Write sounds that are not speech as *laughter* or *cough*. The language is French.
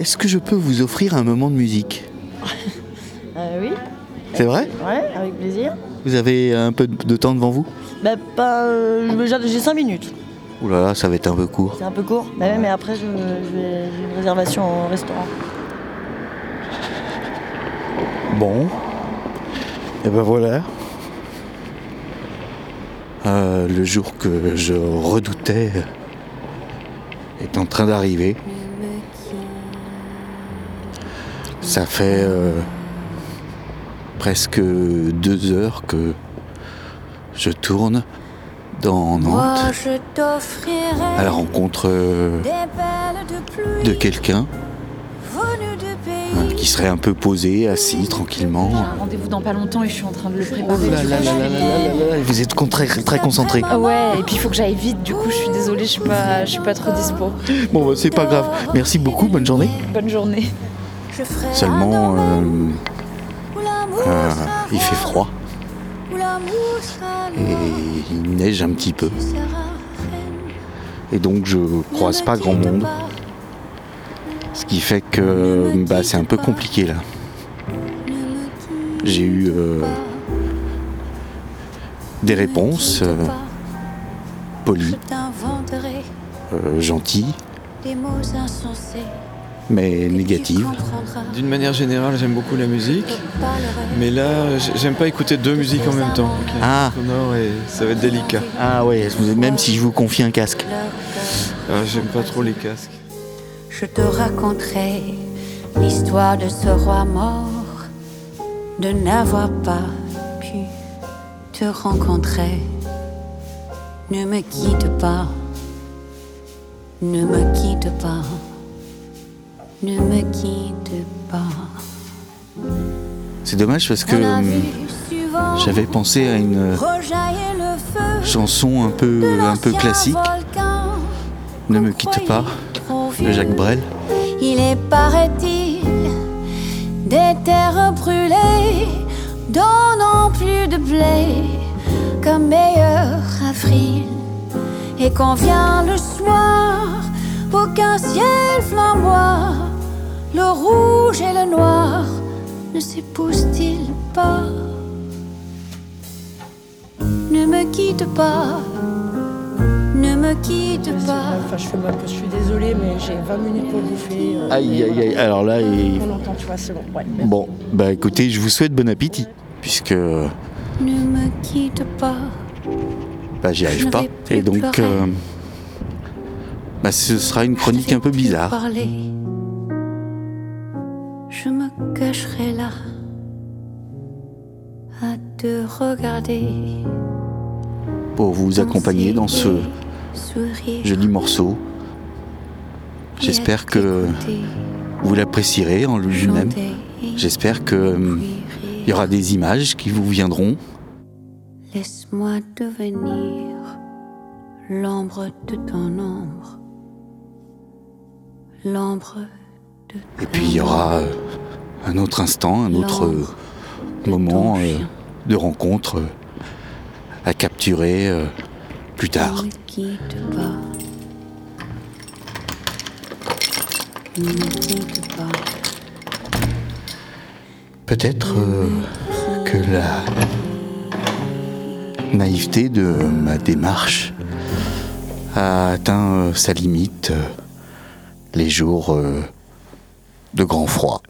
Est-ce que je peux vous offrir un moment de musique *laughs* Euh, oui, C'est vrai ouais, avec plaisir. Vous avez un peu de temps devant vous? Bah, pas. euh, j'ai- j'ai 5 minutes. Ouh là là, ça va être un peu court. C'est un peu court. Bah ouais, mais après, je, je vais- j'ai une réservation au restaurant. Bon. Et ben voilà. Euh, le jour que je redoutais est en train d'arriver. Ça fait euh, presque deux heures que je tourne dans Nantes je t'offrirai à la rencontre euh, de quelqu'un pays qui serait un peu posé, assis tranquillement. J'ai un rendez-vous dans pas longtemps et je suis en train de le Oh préparer. là là là vous êtes très, très concentré. Ah ouais, et puis il faut que j'aille vite, du coup je suis désolée, je suis pas, je suis pas trop dispo. Bon, bah, c'est pas grave. Merci beaucoup, bonne journée. Bonne journée. Seulement, euh, euh, il fait roi, froid et il neige un petit peu. Et donc, je croise pas grand monde. Ce qui fait que bah, c'est un peu compliqué là. J'ai eu euh, des réponses euh, polies, euh, gentilles, des mots insensés mais comprendras. D'une manière générale, j'aime beaucoup la musique, mais là, j'aime pas écouter deux musiques en même temps. Ah. sonore et ça va être délicat. Ah ouais, même si je vous confie un casque. Ah, j'aime pas trop les casques. Je te raconterai l'histoire de ce roi mort, de n'avoir pas pu te rencontrer. Ne me quitte pas, ne me quitte pas, ne me quitte pas. C'est dommage parce que hum, j'avais pensé à une feu chanson un peu, un peu classique, Ne me qu'on quitte pas, de Jacques. Brel. Il est, paraît-il, des terres brûlées, donnant plus de blé qu'un meilleur avril. Et quand vient le soir, aucun ciel flamboie, le rouge et le noir ne s'épousent-ils pas? Ne me quitte pas, ne me quitte pas. Enfin, je, fais ma- je suis désolée, mais j'ai 20 minutes pour bouffer. euh, Aïe, aïe, aïe. Alors là, il... On entend, tu vois, c'est bon. Ouais, bon, bah écoutez, je vous souhaite bon appétit, puisque Ne me quitte pas. bah, j'y arrive pas. Et donc, euh, bah, ce sera une chronique un peu bizarre. Parler. Je me cacherai là à te regarder. pour vous accompagner dans ce joli morceau. J'espère que vous l'apprécierez en lui-même. J'espère que hum, puis il y aura des images qui vous viendront. Laisse-moi devenir l'ombre de ton ombre. L'ombre de Et puis il y aura euh, un autre instant, un autre euh, moment euh, de rencontre euh, à capturer plus tard. Peut-être euh, que la naïveté de ma démarche a atteint euh, sa limite euh, les jours de grand froid.